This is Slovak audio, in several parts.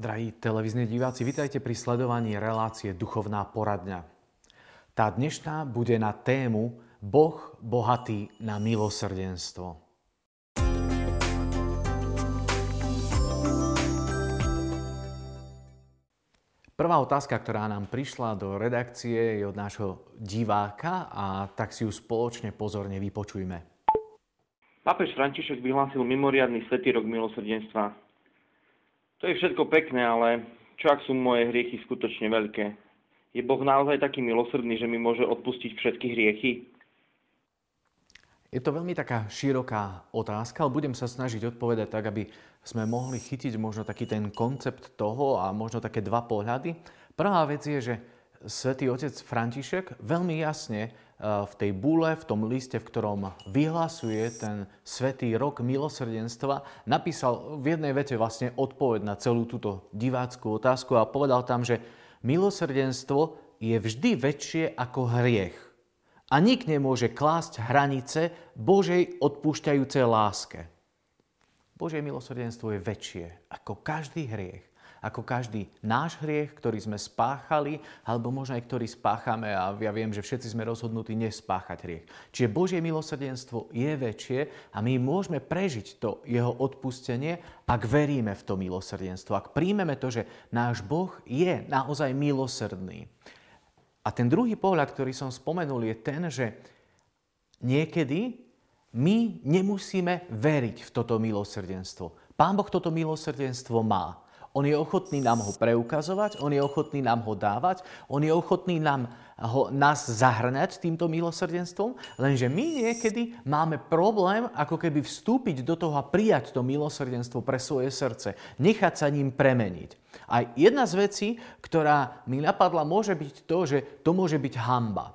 Drahí televízni diváci, vitajte pri sledovaní relácie Duchovná poradňa. Tá dnešná bude na tému Boh bohatý na milosrdenstvo. Prvá otázka, ktorá nám prišla do redakcie, je od nášho diváka a tak si ju spoločne pozorne vypočujme. Pápež František vyhlásil mimoriadný svetý rok milosrdenstva to je všetko pekné, ale čo ak sú moje hriechy skutočne veľké? Je Boh naozaj taký milosrdný, že mi môže odpustiť všetky hriechy? Je to veľmi taká široká otázka, ale budem sa snažiť odpovedať tak, aby sme mohli chytiť možno taký ten koncept toho a možno také dva pohľady. Prvá vec je, že svätý otec František veľmi jasne v tej bule, v tom liste, v ktorom vyhlasuje ten svetý rok milosrdenstva, napísal v jednej vete vlastne odpoveď na celú túto diváckú otázku a povedal tam, že milosrdenstvo je vždy väčšie ako hriech. A nik nemôže klásť hranice Božej odpúšťajúcej láske. Božie milosrdenstvo je väčšie ako každý hriech ako každý náš hriech, ktorý sme spáchali, alebo možno aj ktorý spáchame a ja viem, že všetci sme rozhodnutí nespáchať hriech. Čiže Božie milosrdenstvo je väčšie a my môžeme prežiť to jeho odpustenie, ak veríme v to milosrdenstvo, ak príjmeme to, že náš Boh je naozaj milosrdný. A ten druhý pohľad, ktorý som spomenul, je ten, že niekedy my nemusíme veriť v toto milosrdenstvo. Pán Boh toto milosrdenstvo má. On je ochotný nám ho preukazovať, on je ochotný nám ho dávať, on je ochotný nám ho, nás zahrňať týmto milosrdenstvom, lenže my niekedy máme problém ako keby vstúpiť do toho a prijať to milosrdenstvo pre svoje srdce, nechať sa ním premeniť. A jedna z vecí, ktorá mi napadla, môže byť to, že to môže byť hamba.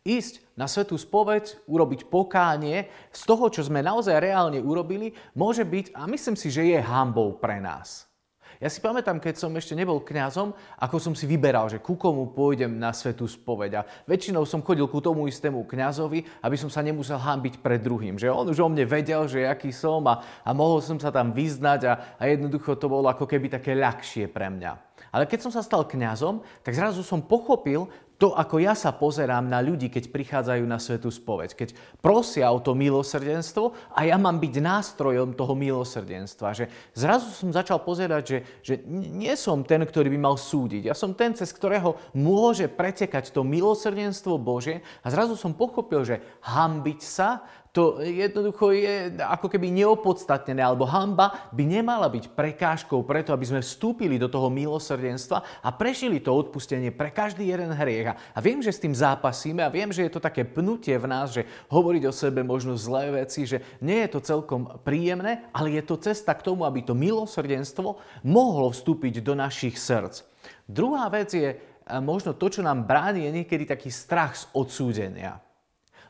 Ísť na svetú spoveď, urobiť pokánie z toho, čo sme naozaj reálne urobili, môže byť, a myslím si, že je hambou pre nás. Ja si pamätám, keď som ešte nebol kňazom, ako som si vyberal, že ku komu pôjdem na svetú spoveď. A väčšinou som chodil ku tomu istému kňazovi, aby som sa nemusel hámbiť pred druhým. Že on už o mne vedel, že aký som a, a mohol som sa tam vyznať a, a jednoducho to bolo ako keby také ľahšie pre mňa. Ale keď som sa stal kňazom, tak zrazu som pochopil, to, ako ja sa pozerám na ľudí, keď prichádzajú na svetú spoveď, keď prosia o to milosrdenstvo a ja mám byť nástrojom toho milosrdenstva. Že zrazu som začal pozerať, že, že nie som ten, ktorý by mal súdiť. Ja som ten, cez ktorého môže pretekať to milosrdenstvo Bože a zrazu som pochopil, že hambiť sa to jednoducho je ako keby neopodstatnené, alebo hamba by nemala byť prekážkou preto, aby sme vstúpili do toho milosrdenstva a prežili to odpustenie pre každý jeden hriech. A viem, že s tým zápasíme a viem, že je to také pnutie v nás, že hovoriť o sebe možno zlé veci, že nie je to celkom príjemné, ale je to cesta k tomu, aby to milosrdenstvo mohlo vstúpiť do našich srdc. Druhá vec je možno to, čo nám bráni, je niekedy taký strach z odsúdenia.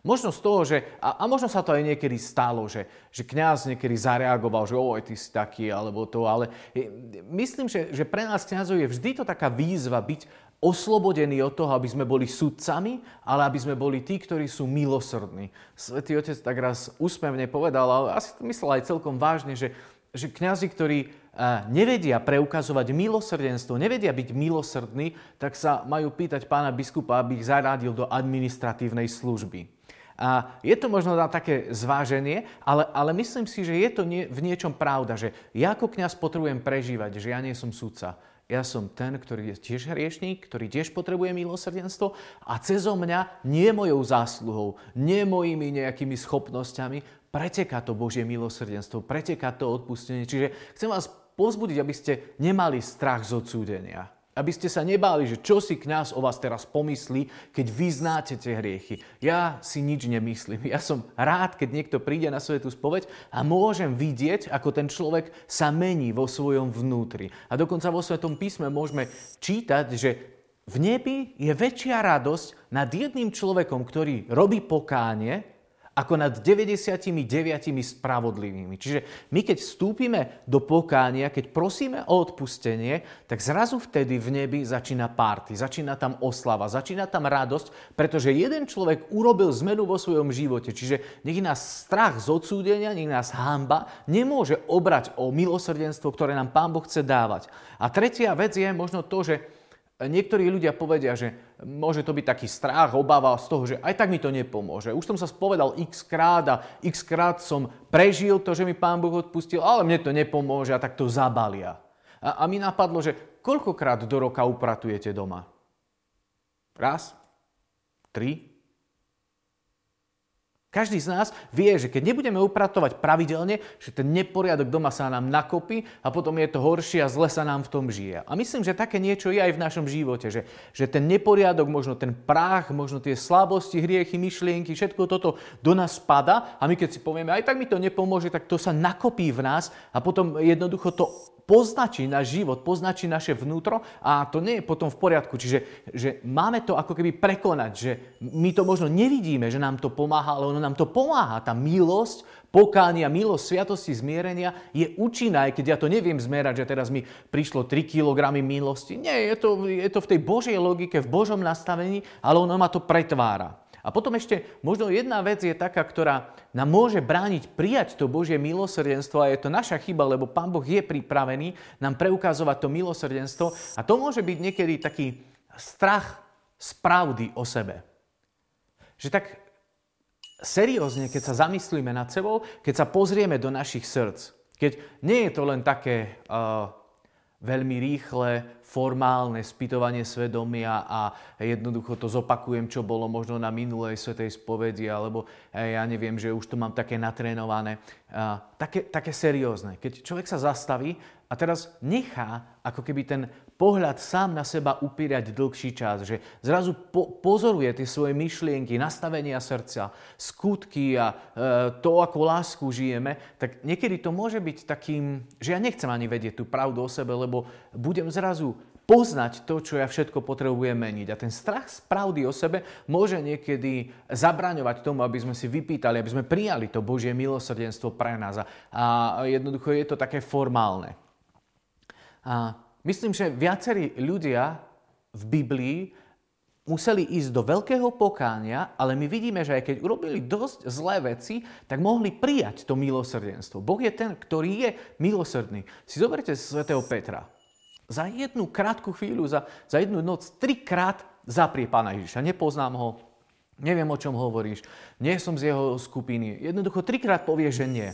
Možno z toho, že, a, a možno sa to aj niekedy stalo, že, že kňaz niekedy zareagoval, že oj, ty si taký, alebo to, ale myslím, že, že pre nás kňazov je vždy to taká výzva byť oslobodení od toho, aby sme boli sudcami, ale aby sme boli tí, ktorí sú milosrdní. Svetý Otec tak raz úsmevne povedal, ale asi to myslel aj celkom vážne, že, že kňazi, ktorí nevedia preukazovať milosrdenstvo, nevedia byť milosrdní, tak sa majú pýtať pána biskupa, aby ich zaradil do administratívnej služby. A je to možno na také zváženie, ale, ale myslím si, že je to nie, v niečom pravda, že ja ako kňaz potrebujem prežívať, že ja nie som sudca. Ja som ten, ktorý je tiež hriešník, ktorý tiež potrebuje milosrdenstvo a cezo mňa nie mojou zásluhou, nie mojimi nejakými schopnosťami preteká to Božie milosrdenstvo, preteká to odpustenie. Čiže chcem vás pozbudiť, aby ste nemali strach z odsúdenia. Aby ste sa nebáli, že čo si kňaz o vás teraz pomyslí, keď vyznáte tie hriechy. Ja si nič nemyslím. Ja som rád, keď niekto príde na svetú spoveď a môžem vidieť, ako ten človek sa mení vo svojom vnútri. A dokonca vo Svetom písme môžeme čítať, že v nebi je väčšia radosť nad jedným človekom, ktorý robí pokánie, ako nad 99 spravodlivými. Čiže my keď vstúpime do pokánia, keď prosíme o odpustenie, tak zrazu vtedy v nebi začína párty, začína tam oslava, začína tam radosť, pretože jeden človek urobil zmenu vo svojom živote. Čiže nech nás strach z odsúdenia, nech nás hamba nemôže obrať o milosrdenstvo, ktoré nám Pán Boh chce dávať. A tretia vec je možno to, že Niektorí ľudia povedia, že môže to byť taký strach, obava z toho, že aj tak mi to nepomôže. Už som sa spovedal x krát a x krát som prežil to, že mi Pán Boh odpustil, ale mne to nepomôže a tak to zabalia. A, a mi napadlo, že koľkokrát do roka upratujete doma? Raz? Tri? Každý z nás vie, že keď nebudeme upratovať pravidelne, že ten neporiadok doma sa nám nakopí a potom je to horšie a zle sa nám v tom žije. A myslím, že také niečo je aj v našom živote, že, že ten neporiadok, možno ten prach, možno tie slabosti, hriechy, myšlienky, všetko toto do nás spada a my keď si povieme, aj tak mi to nepomôže, tak to sa nakopí v nás a potom jednoducho to poznačí náš život, poznačí naše vnútro a to nie je potom v poriadku. Čiže že máme to ako keby prekonať, že my to možno nevidíme, že nám to pomáha, ale ono nám to pomáha. Tá milosť, pokánia, milosť, sviatosti, zmierenia je účinná, aj keď ja to neviem zmerať, že teraz mi prišlo 3 kg milosti. Nie, je to, je to v tej Božej logike, v Božom nastavení, ale ono ma to pretvára. A potom ešte možno jedna vec je taká, ktorá nám môže brániť prijať to Božie milosrdenstvo a je to naša chyba, lebo Pán Boh je pripravený nám preukazovať to milosrdenstvo a to môže byť niekedy taký strach z pravdy o sebe. Že tak seriózne, keď sa zamyslíme nad sebou, keď sa pozrieme do našich srdc, keď nie je to len také uh, veľmi rýchle, formálne spýtovanie svedomia a jednoducho to zopakujem, čo bolo možno na minulej svetej spovedi, alebo eh, ja neviem, že už to mám také natrénované. Také, také seriózne. Keď človek sa zastaví a teraz nechá ako keby ten pohľad sám na seba upírať dlhší čas, že zrazu po, pozoruje tie svoje myšlienky, nastavenia srdca, skutky a e, to, ako lásku žijeme, tak niekedy to môže byť takým, že ja nechcem ani vedieť tú pravdu o sebe, lebo budem zrazu poznať to, čo ja všetko potrebujem meniť. A ten strach z pravdy o sebe môže niekedy zabraňovať tomu, aby sme si vypýtali, aby sme prijali to Božie milosrdenstvo pre nás. A jednoducho je to také formálne. A myslím, že viacerí ľudia v Biblii museli ísť do veľkého pokánia, ale my vidíme, že aj keď urobili dosť zlé veci, tak mohli prijať to milosrdenstvo. Boh je ten, ktorý je milosrdný. Si zoberte svätého Petra. Za jednu krátku chvíľu, za, za jednu noc, trikrát zaprie pána Ježiša. Nepoznám ho, neviem, o čom hovoríš, nie som z jeho skupiny. Jednoducho trikrát povie, že nie.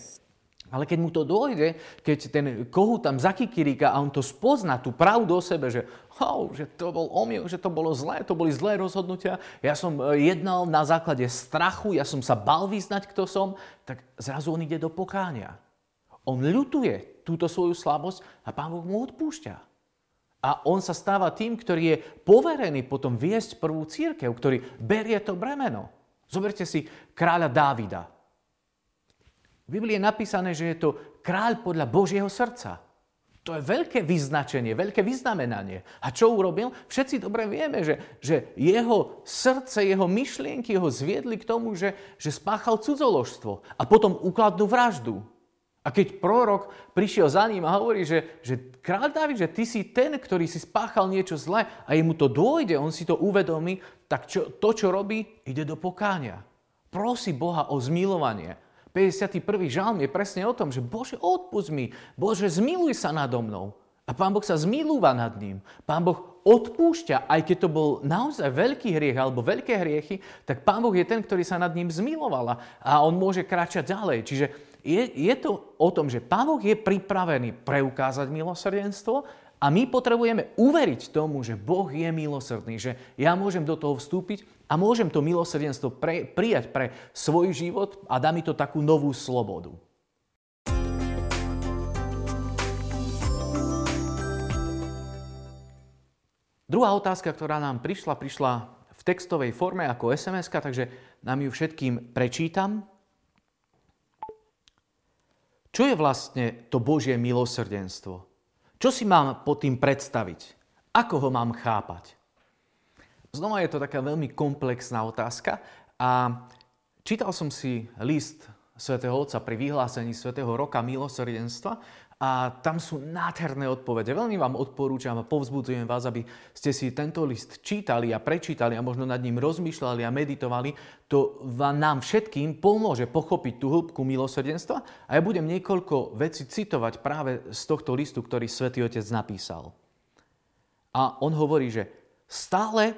Ale keď mu to dojde, keď ten kohu tam zakikiríka a on to spozná, tú pravdu o sebe, že, oh, že to bol omyl, že to bolo zlé, to boli zlé rozhodnutia, ja som e, jednal na základe strachu, ja som sa bal vyznať, kto som, tak zrazu on ide do pokánia. On ľutuje túto svoju slabosť a Pán Boh mu odpúšťa. A on sa stáva tým, ktorý je poverený potom viesť prvú církev, ktorý berie to bremeno. Zoberte si kráľa Dávida. V Biblii je napísané, že je to kráľ podľa Božieho srdca. To je veľké vyznačenie, veľké vyznamenanie. A čo urobil? Všetci dobre vieme, že, že jeho srdce, jeho myšlienky ho zviedli k tomu, že, že spáchal cudzoložstvo a potom ukladnú vraždu. A keď prorok prišiel za ním a hovorí, že, že kráľ David, že ty si ten, ktorý si spáchal niečo zlé a jemu to dôjde, on si to uvedomí, tak čo, to, čo robí, ide do pokáňa. Prosí Boha o zmilovanie. 51. žalm je presne o tom, že Bože, odpust mi, Bože, zmiluj sa nado mnou. A Pán Boh sa zmilúva nad ním. Pán Boh odpúšťa, aj keď to bol naozaj veľký hriech alebo veľké hriechy, tak Pán Boh je ten, ktorý sa nad ním zmiloval a on môže kráčať ďalej. Čiže je, je to o tom, že Pán Boh je pripravený preukázať milosrdenstvo a my potrebujeme uveriť tomu, že Boh je milosrdný, že ja môžem do toho vstúpiť a môžem to milosrdenstvo pre, prijať pre svoj život a dá mi to takú novú slobodu. Druhá otázka, ktorá nám prišla, prišla v textovej forme ako sms takže nám ju všetkým prečítam. Čo je vlastne to Božie milosrdenstvo? Čo si mám pod tým predstaviť? Ako ho mám chápať? Znova je to taká veľmi komplexná otázka a čítal som si list svätého Otca pri vyhlásení svätého roka milosrdenstva a tam sú nádherné odpovede. Veľmi vám odporúčam a povzbudzujem vás, aby ste si tento list čítali a prečítali a možno nad ním rozmýšľali a meditovali. To vám nám všetkým pomôže pochopiť tú hĺbku milosrdenstva. A ja budem niekoľko vecí citovať práve z tohto listu, ktorý svätý Otec napísal. A on hovorí, že stále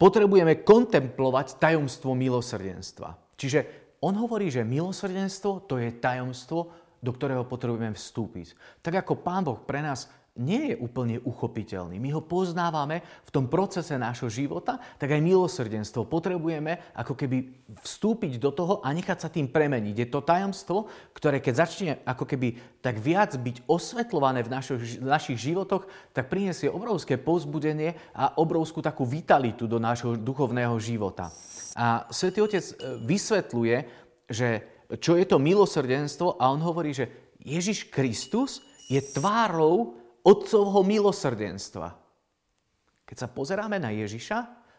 potrebujeme kontemplovať tajomstvo milosrdenstva. Čiže on hovorí, že milosrdenstvo to je tajomstvo, do ktorého potrebujeme vstúpiť. Tak ako Pán Boh pre nás nie je úplne uchopiteľný. My ho poznávame v tom procese nášho života, tak aj milosrdenstvo potrebujeme ako keby vstúpiť do toho a nechať sa tým premeniť. Je to tajomstvo, ktoré keď začne ako keby tak viac byť osvetľované v, našo, v našich životoch, tak priniesie obrovské pozbudenie a obrovskú takú vitalitu do nášho duchovného života. A Svetý Otec e, vysvetľuje, že čo je to milosrdenstvo a on hovorí, že Ježiš Kristus je tvárou otcovho milosrdenstva. Keď sa pozeráme na Ježiša,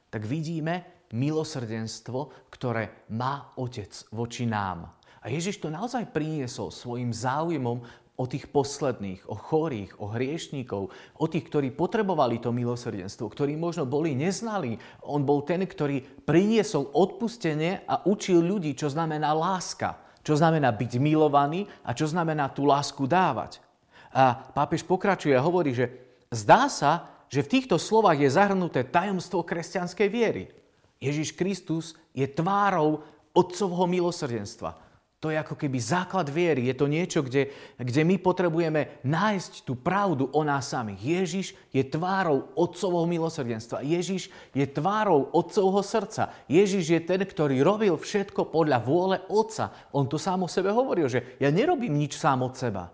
tak vidíme milosrdenstvo, ktoré má Otec voči nám. A Ježiš to naozaj priniesol svojim záujmom o tých posledných, o chorých, o hriešníkov, o tých, ktorí potrebovali to milosrdenstvo, ktorí možno boli neznali. On bol ten, ktorý priniesol odpustenie a učil ľudí, čo znamená láska, čo znamená byť milovaný a čo znamená tú lásku dávať. A pápež pokračuje a hovorí, že zdá sa, že v týchto slovách je zahrnuté tajomstvo kresťanskej viery. Ježiš Kristus je tvárou otcovho milosrdenstva. To je ako keby základ viery. Je to niečo, kde, kde my potrebujeme nájsť tú pravdu o nás samých. Ježiš je tvárou Otcovho milosrdenstva. Ježiš je tvárou Otcovho srdca. Ježiš je ten, ktorý robil všetko podľa vôle Otca. On to sám o sebe hovoril, že ja nerobím nič sám od seba.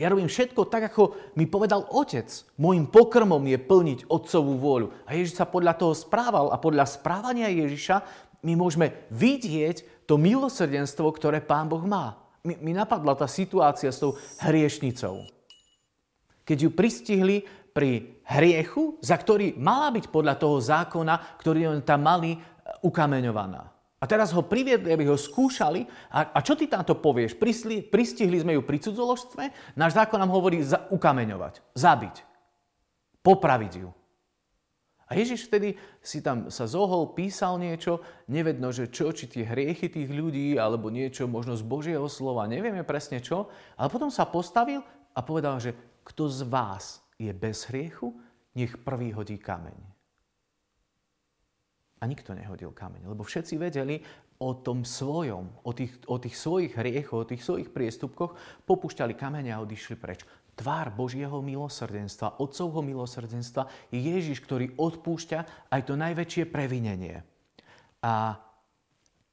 Ja robím všetko tak, ako mi povedal Otec. Mojím pokrmom je plniť Otcovú vôľu. A Ježiš sa podľa toho správal a podľa správania Ježiša my môžeme vidieť to milosrdenstvo, ktoré Pán Boh má. Mi, mi napadla tá situácia s tou hriešnicou. Keď ju pristihli pri hriechu, za ktorý mala byť podľa toho zákona, ktorý on tam mali, e, ukameňovaná. A teraz ho priviedli, aby ho skúšali. A, a čo ty tam to povieš? Pristihli, pristihli sme ju pri cudzoložstve, náš zákon nám hovorí za, ukameňovať, zabiť, popraviť ju. A Ježiš vtedy si tam sa zohol, písal niečo, nevedno, že čo, či tie hriechy tých ľudí, alebo niečo možno z Božieho slova, nevieme presne čo, ale potom sa postavil a povedal, že kto z vás je bez hriechu, nech prvý hodí kameň. A nikto nehodil kameň, lebo všetci vedeli o tom svojom, o tých, o tých svojich hriechoch, o tých svojich priestupkoch, popúšťali kamene a odišli preč tvár Božieho milosrdenstva, Otcovho milosrdenstva je Ježiš, ktorý odpúšťa aj to najväčšie previnenie. A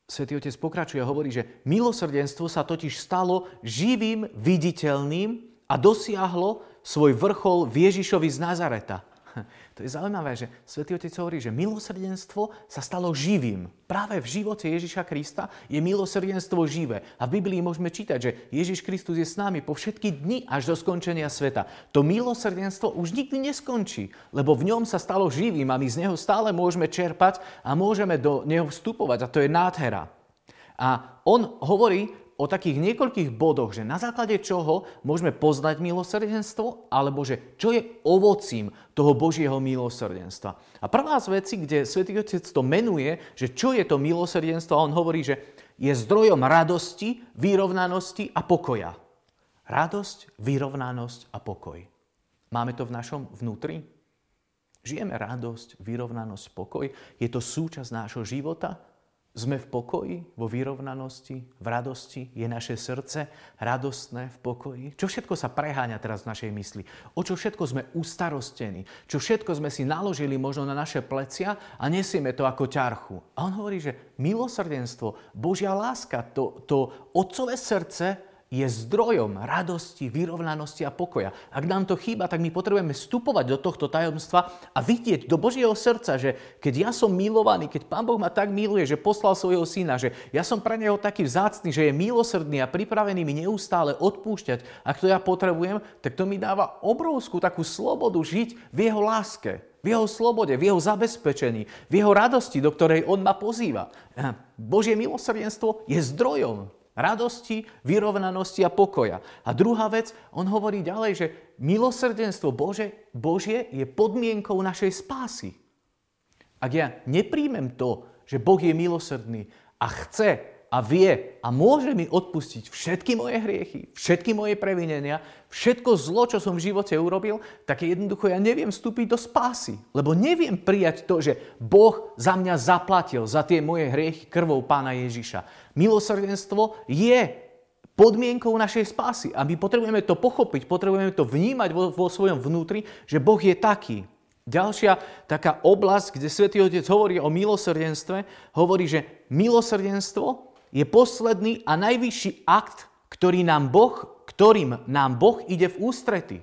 Svetý Otec pokračuje a hovorí, že milosrdenstvo sa totiž stalo živým, viditeľným a dosiahlo svoj vrchol v Ježišovi z Nazareta. To je zaujímavé, že Svetý Otec hovorí, že milosrdenstvo sa stalo živým. Práve v živote Ježiša Krista je milosrdenstvo živé. A v Biblii môžeme čítať, že Ježiš Kristus je s nami po všetky dni až do skončenia sveta. To milosrdenstvo už nikdy neskončí, lebo v ňom sa stalo živým a my z neho stále môžeme čerpať a môžeme do neho vstupovať. A to je nádhera. A on hovorí o takých niekoľkých bodoch, že na základe čoho môžeme poznať milosrdenstvo, alebo že čo je ovocím toho Božieho milosrdenstva. A prvá z vecí, kde Svetý Otec to menuje, že čo je to milosrdenstvo, on hovorí, že je zdrojom radosti, vyrovnanosti a pokoja. Radosť, vyrovnanosť a pokoj. Máme to v našom vnútri? Žijeme radosť, vyrovnanosť, pokoj? Je to súčasť nášho života? Sme v pokoji, vo vyrovnanosti, v radosti? Je naše srdce radostné v pokoji? Čo všetko sa preháňa teraz v našej mysli? O čo všetko sme ustarostení? Čo všetko sme si naložili možno na naše plecia a nesieme to ako ťarchu? A on hovorí, že milosrdenstvo, Božia láska, to, to otcové srdce je zdrojom radosti, vyrovnanosti a pokoja. Ak nám to chýba, tak my potrebujeme vstupovať do tohto tajomstva a vidieť do Božieho srdca, že keď ja som milovaný, keď Pán Boh ma tak miluje, že poslal svojho syna, že ja som pre neho taký vzácný, že je milosrdný a pripravený mi neustále odpúšťať, ak to ja potrebujem, tak to mi dáva obrovskú takú slobodu žiť v jeho láske, v jeho slobode, v jeho zabezpečení, v jeho radosti, do ktorej on ma pozýva. Božie milosrdenstvo je zdrojom radosti, vyrovnanosti a pokoja. A druhá vec, on hovorí ďalej, že milosrdenstvo Bože, Božie je podmienkou našej spásy. Ak ja nepríjmem to, že Boh je milosrdný a chce a vie a môže mi odpustiť všetky moje hriechy, všetky moje previnenia, všetko zlo, čo som v živote urobil, tak jednoducho ja neviem vstúpiť do spásy. Lebo neviem prijať to, že Boh za mňa zaplatil za tie moje hriechy krvou pána Ježiša. Milosrdenstvo je podmienkou našej spásy. A my potrebujeme to pochopiť, potrebujeme to vnímať vo, vo svojom vnútri, že Boh je taký. Ďalšia taká oblasť, kde Svetý Otec hovorí o milosrdenstve, hovorí, že milosrdenstvo je posledný a najvyšší akt, ktorý nám boh, ktorým nám Boh ide v ústrety.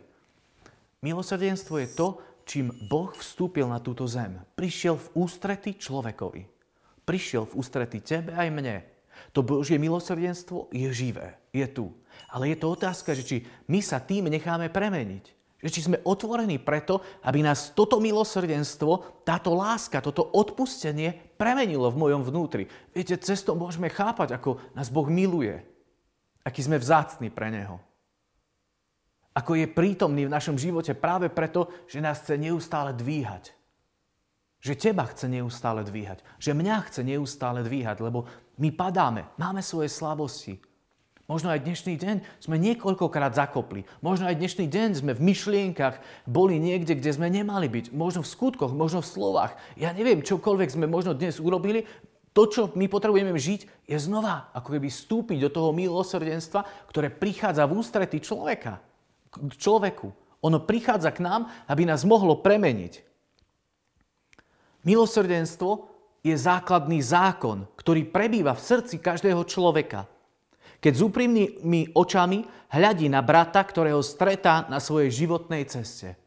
Milosrdenstvo je to, čím Boh vstúpil na túto zem. Prišiel v ústrety človekovi. Prišiel v ústrety tebe aj mne. To Božie milosrdenstvo je živé, je tu. Ale je to otázka, že či my sa tým necháme premeniť. Že či sme otvorení preto, aby nás toto milosrdenstvo, táto láska, toto odpustenie premenilo v mojom vnútri. Viete, cez to môžeme chápať, ako nás Boh miluje. Aký sme vzácni pre Neho. Ako je prítomný v našom živote práve preto, že nás chce neustále dvíhať. Že teba chce neustále dvíhať. Že mňa chce neustále dvíhať, lebo my padáme, máme svoje slabosti, Možno aj dnešný deň sme niekoľkokrát zakopli. Možno aj dnešný deň sme v myšlienkach boli niekde, kde sme nemali byť. Možno v skutkoch, možno v slovách. Ja neviem, čokoľvek sme možno dnes urobili, to, čo my potrebujeme žiť, je znova ako keby vstúpiť do toho milosrdenstva, ktoré prichádza v ústrety človeka. K človeku. Ono prichádza k nám, aby nás mohlo premeniť. Milosrdenstvo je základný zákon, ktorý prebýva v srdci každého človeka keď s úprimnými očami hľadí na brata, ktorého stretá na svojej životnej ceste.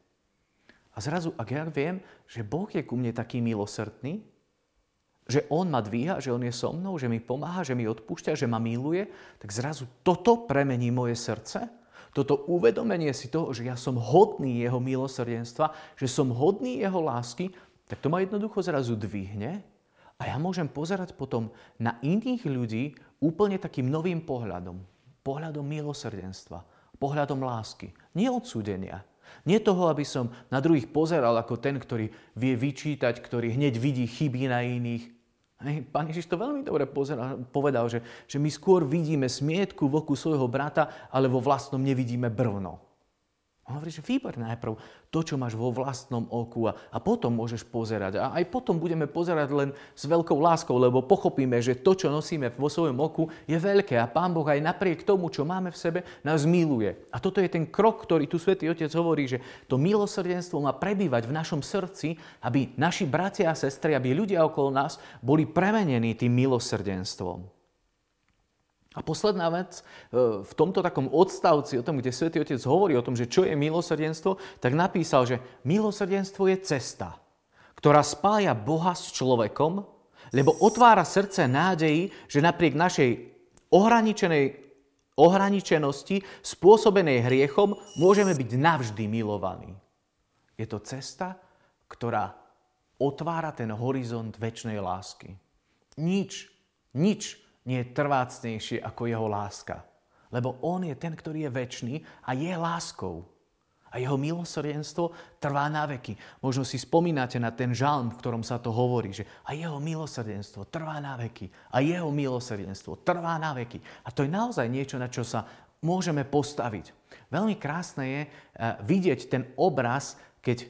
A zrazu, ak ja viem, že Boh je ku mne taký milosrdný, že On ma dvíha, že On je so mnou, že mi pomáha, že mi odpúšťa, že ma miluje, tak zrazu toto premení moje srdce. Toto uvedomenie si toho, že ja som hodný Jeho milosrdenstva, že som hodný Jeho lásky, tak to ma jednoducho zrazu dvihne a ja môžem pozerať potom na iných ľudí úplne takým novým pohľadom. Pohľadom milosrdenstva, pohľadom lásky, nie odsúdenia. Nie toho, aby som na druhých pozeral ako ten, ktorý vie vyčítať, ktorý hneď vidí chyby na iných. Pán Ježiš to veľmi dobre povedal, že, že my skôr vidíme smietku v oku svojho brata, ale vo vlastnom nevidíme brvno. On hovorí, že vyber najprv to, čo máš vo vlastnom oku a, a potom môžeš pozerať. A aj potom budeme pozerať len s veľkou láskou, lebo pochopíme, že to, čo nosíme vo svojom oku, je veľké a Pán Boh aj napriek tomu, čo máme v sebe, nás miluje. A toto je ten krok, ktorý tu Svetý Otec hovorí, že to milosrdenstvo má prebývať v našom srdci, aby naši bratia a sestry, aby ľudia okolo nás boli premenení tým milosrdenstvom. A posledná vec, e, v tomto takom odstavci, o tom, kde Svetý Otec hovorí o tom, že čo je milosrdenstvo, tak napísal, že milosrdenstvo je cesta, ktorá spája Boha s človekom, lebo otvára srdce nádeji, že napriek našej ohraničenej ohraničenosti spôsobenej hriechom môžeme byť navždy milovaní. Je to cesta, ktorá otvára ten horizont väčšnej lásky. Nič, nič nie je trvácnejšie ako jeho láska. Lebo on je ten, ktorý je väčší a je láskou. A jeho milosrdenstvo trvá na veky. Možno si spomínate na ten žalm, v ktorom sa to hovorí, že a jeho milosrdenstvo trvá na veky. A jeho milosrdenstvo trvá na veky. A to je naozaj niečo, na čo sa môžeme postaviť. Veľmi krásne je eh, vidieť ten obraz, keď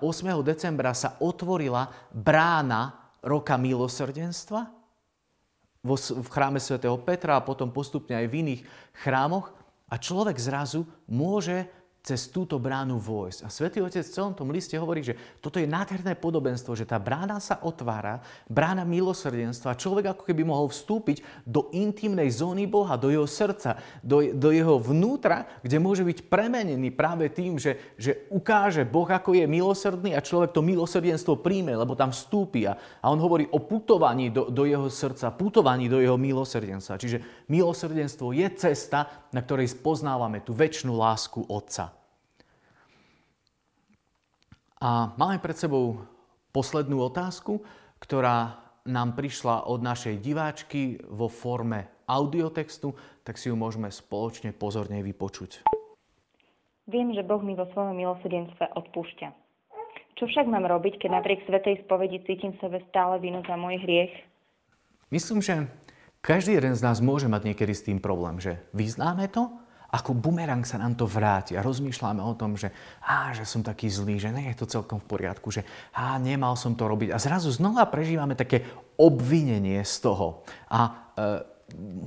8. Eh, decembra sa otvorila brána roka milosrdenstva v chráme svätého Petra a potom postupne aj v iných chrámoch. A človek zrazu môže cez túto bránu vojsť. A Svetý Otec v celom tom liste hovorí, že toto je nádherné podobenstvo, že tá brána sa otvára, brána milosrdenstva. Človek ako keby mohol vstúpiť do intimnej zóny Boha, do jeho srdca, do, do jeho vnútra, kde môže byť premenený práve tým, že, že ukáže Boh, ako je milosrdný a človek to milosrdenstvo príjme, lebo tam vstúpi. A, a on hovorí o putovaní do, do jeho srdca, putovaní do jeho milosrdenstva. Čiže milosrdenstvo je cesta, na ktorej spoznávame tú väčšinu lásku Otca. A máme pred sebou poslednú otázku, ktorá nám prišla od našej diváčky vo forme audiotextu, tak si ju môžeme spoločne pozorne vypočuť. Viem, že Boh mi vo svojom milosrdenstve odpúšťa. Čo však mám robiť, keď napriek svetej spovedi cítim sebe stále vinu za môj hriech? Myslím, že každý jeden z nás môže mať niekedy s tým problém, že vyznáme to ako bumerang sa nám to vráti a rozmýšľame o tom, že, á, že som taký zlý, že nie je to celkom v poriadku, že á, nemal som to robiť. A zrazu znova prežívame také obvinenie z toho. A e,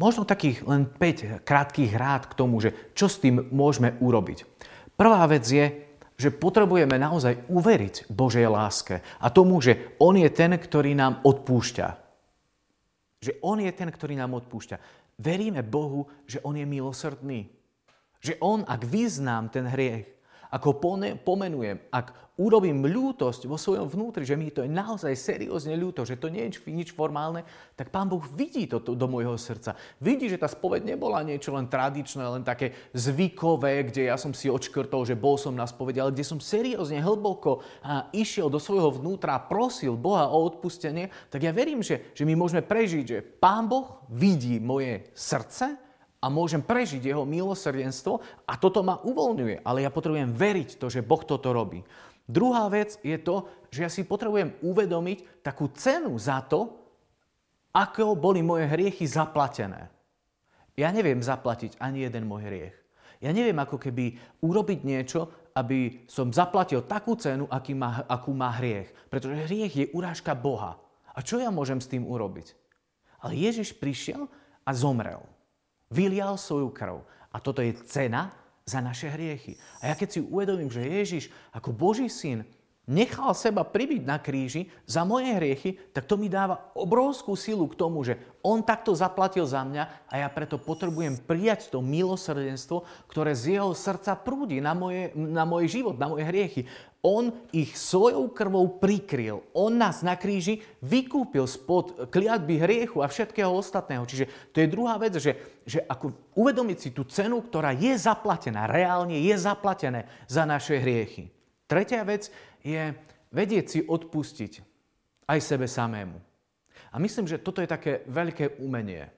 možno takých len 5 krátkých rád k tomu, že čo s tým môžeme urobiť. Prvá vec je, že potrebujeme naozaj uveriť Božej láske a tomu, že On je ten, ktorý nám odpúšťa. Že On je ten, ktorý nám odpúšťa. Veríme Bohu, že On je milosrdný. Že on, ak vyznám ten hriech, ako pomenujem, ak urobím ľútosť vo svojom vnútri, že mi to je naozaj seriózne ľúto, že to nie je nič formálne, tak Pán Boh vidí to do môjho srdca. Vidí, že tá spoveď nebola niečo len tradičné, len také zvykové, kde ja som si odškrtol, že bol som na spovedi, ale kde som seriózne, hlboko išiel do svojho vnútra a prosil Boha o odpustenie, tak ja verím, že, že my môžeme prežiť, že Pán Boh vidí moje srdce, a môžem prežiť jeho milosrdenstvo a toto ma uvoľňuje. Ale ja potrebujem veriť to, že Boh toto robí. Druhá vec je to, že ja si potrebujem uvedomiť takú cenu za to, ako boli moje hriechy zaplatené. Ja neviem zaplatiť ani jeden môj hriech. Ja neviem ako keby urobiť niečo, aby som zaplatil takú cenu, aký má, akú má hriech. Pretože hriech je urážka Boha. A čo ja môžem s tým urobiť? Ale Ježiš prišiel a zomrel. Vylial svoju krv. A toto je cena za naše hriechy. A ja keď si uvedomím, že Ježiš ako Boží syn nechal seba pribiť na kríži za moje hriechy, tak to mi dáva obrovskú silu k tomu, že on takto zaplatil za mňa a ja preto potrebujem prijať to milosrdenstvo, ktoré z jeho srdca prúdi na, moje, na môj život, na moje hriechy. On ich svojou krvou prikryl. On nás na kríži vykúpil spod kliatby hriechu a všetkého ostatného. Čiže to je druhá vec, že, že ako uvedomiť si tú cenu, ktorá je zaplatená, reálne je zaplatené za naše hriechy. Tretia vec je vedieť si odpustiť aj sebe samému. A myslím, že toto je také veľké umenie.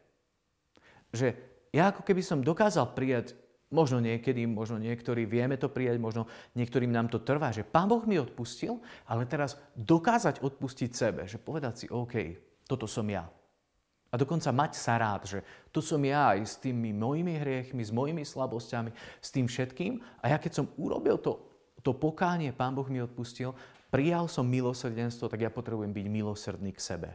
Že ja ako keby som dokázal prijať, možno niekedy, možno niektorí vieme to prijať, možno niektorým nám to trvá, že Pán Boh mi odpustil, ale teraz dokázať odpustiť sebe, že povedať si, OK, toto som ja. A dokonca mať sa rád, že to som ja aj s tými mojimi hriechmi, s mojimi slabosťami, s tým všetkým. A ja keď som urobil to to pokánie Pán Boh mi odpustil, prijal som milosrdenstvo, tak ja potrebujem byť milosrdný k sebe.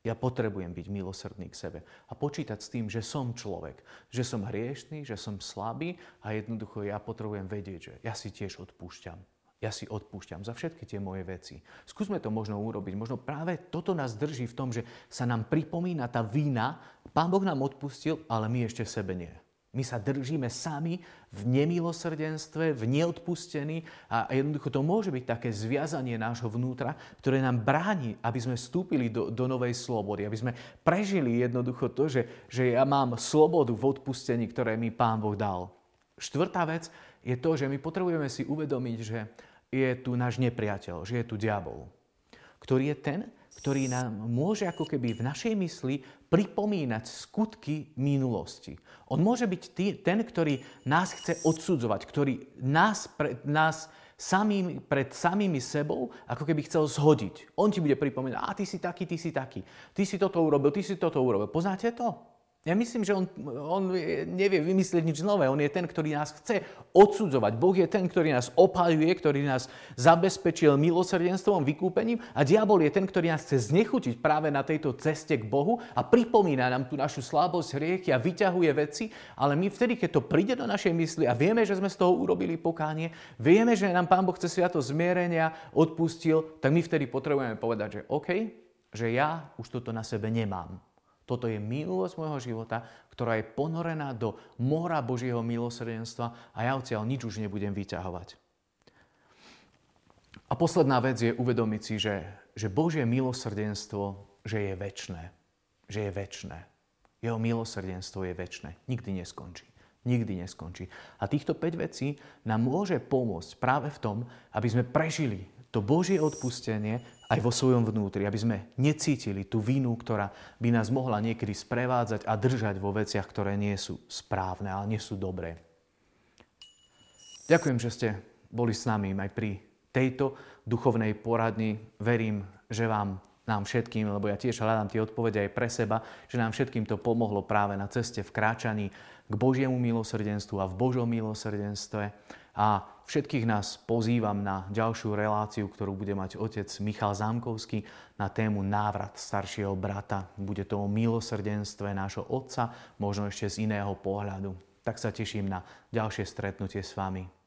Ja potrebujem byť milosrdný k sebe a počítať s tým, že som človek, že som hriešný, že som slabý a jednoducho ja potrebujem vedieť, že ja si tiež odpúšťam. Ja si odpúšťam za všetky tie moje veci. Skúsme to možno urobiť. Možno práve toto nás drží v tom, že sa nám pripomína tá vína. Pán Boh nám odpustil, ale my ešte v sebe nie. My sa držíme sami v nemilosrdenstve, v neodpustení a jednoducho to môže byť také zviazanie nášho vnútra, ktoré nám bráni, aby sme vstúpili do, do novej slobody, aby sme prežili jednoducho to, že, že ja mám slobodu v odpustení, ktoré mi Pán Boh dal. Štvrtá vec je to, že my potrebujeme si uvedomiť, že je tu náš nepriateľ, že je tu diabol, ktorý je ten, ktorý nám môže ako keby v našej mysli pripomínať skutky minulosti. On môže byť tý, ten, ktorý nás chce odsudzovať, ktorý nás, pred, nás samým, pred samými sebou ako keby chcel zhodiť. On ti bude pripomínať, a ty si taký, ty si taký, ty si toto urobil, ty si toto urobil. Poznáte to? Ja myslím, že on, on nevie vymyslieť nič nové. On je ten, ktorý nás chce odsudzovať. Boh je ten, ktorý nás opaluje, ktorý nás zabezpečil milosrdenstvom, vykúpením a diabol je ten, ktorý nás chce znechutiť práve na tejto ceste k Bohu a pripomína nám tú našu slabosť, hriechy a vyťahuje veci, ale my vtedy, keď to príde do našej mysli a vieme, že sme z toho urobili pokánie, vieme, že nám Pán Boh chce sviato zmierenia, odpustil, tak my vtedy potrebujeme povedať, že OK, že ja už toto na sebe nemám toto je milosť môjho života, ktorá je ponorená do mora Božieho milosrdenstva a ja odtiaľ nič už nebudem vyťahovať. A posledná vec je uvedomiť si, že, že Božie milosrdenstvo, že je väčné. Že je väčné. Jeho milosrdenstvo je väčné. Nikdy neskončí. Nikdy neskončí. A týchto 5 vecí nám môže pomôcť práve v tom, aby sme prežili to Božie odpustenie aj vo svojom vnútri, aby sme necítili tú vinu, ktorá by nás mohla niekedy sprevádzať a držať vo veciach, ktoré nie sú správne, ale nie sú dobré. Ďakujem, že ste boli s nami aj pri tejto duchovnej poradni. Verím, že vám nám všetkým, lebo ja tiež hľadám tie odpovede aj pre seba, že nám všetkým to pomohlo práve na ceste v kráčaní k Božiemu milosrdenstvu a v Božom milosrdenstve. A všetkých nás pozývam na ďalšiu reláciu, ktorú bude mať otec Michal Zámkovský na tému návrat staršieho brata. Bude to o milosrdenstve nášho otca, možno ešte z iného pohľadu. Tak sa teším na ďalšie stretnutie s vami.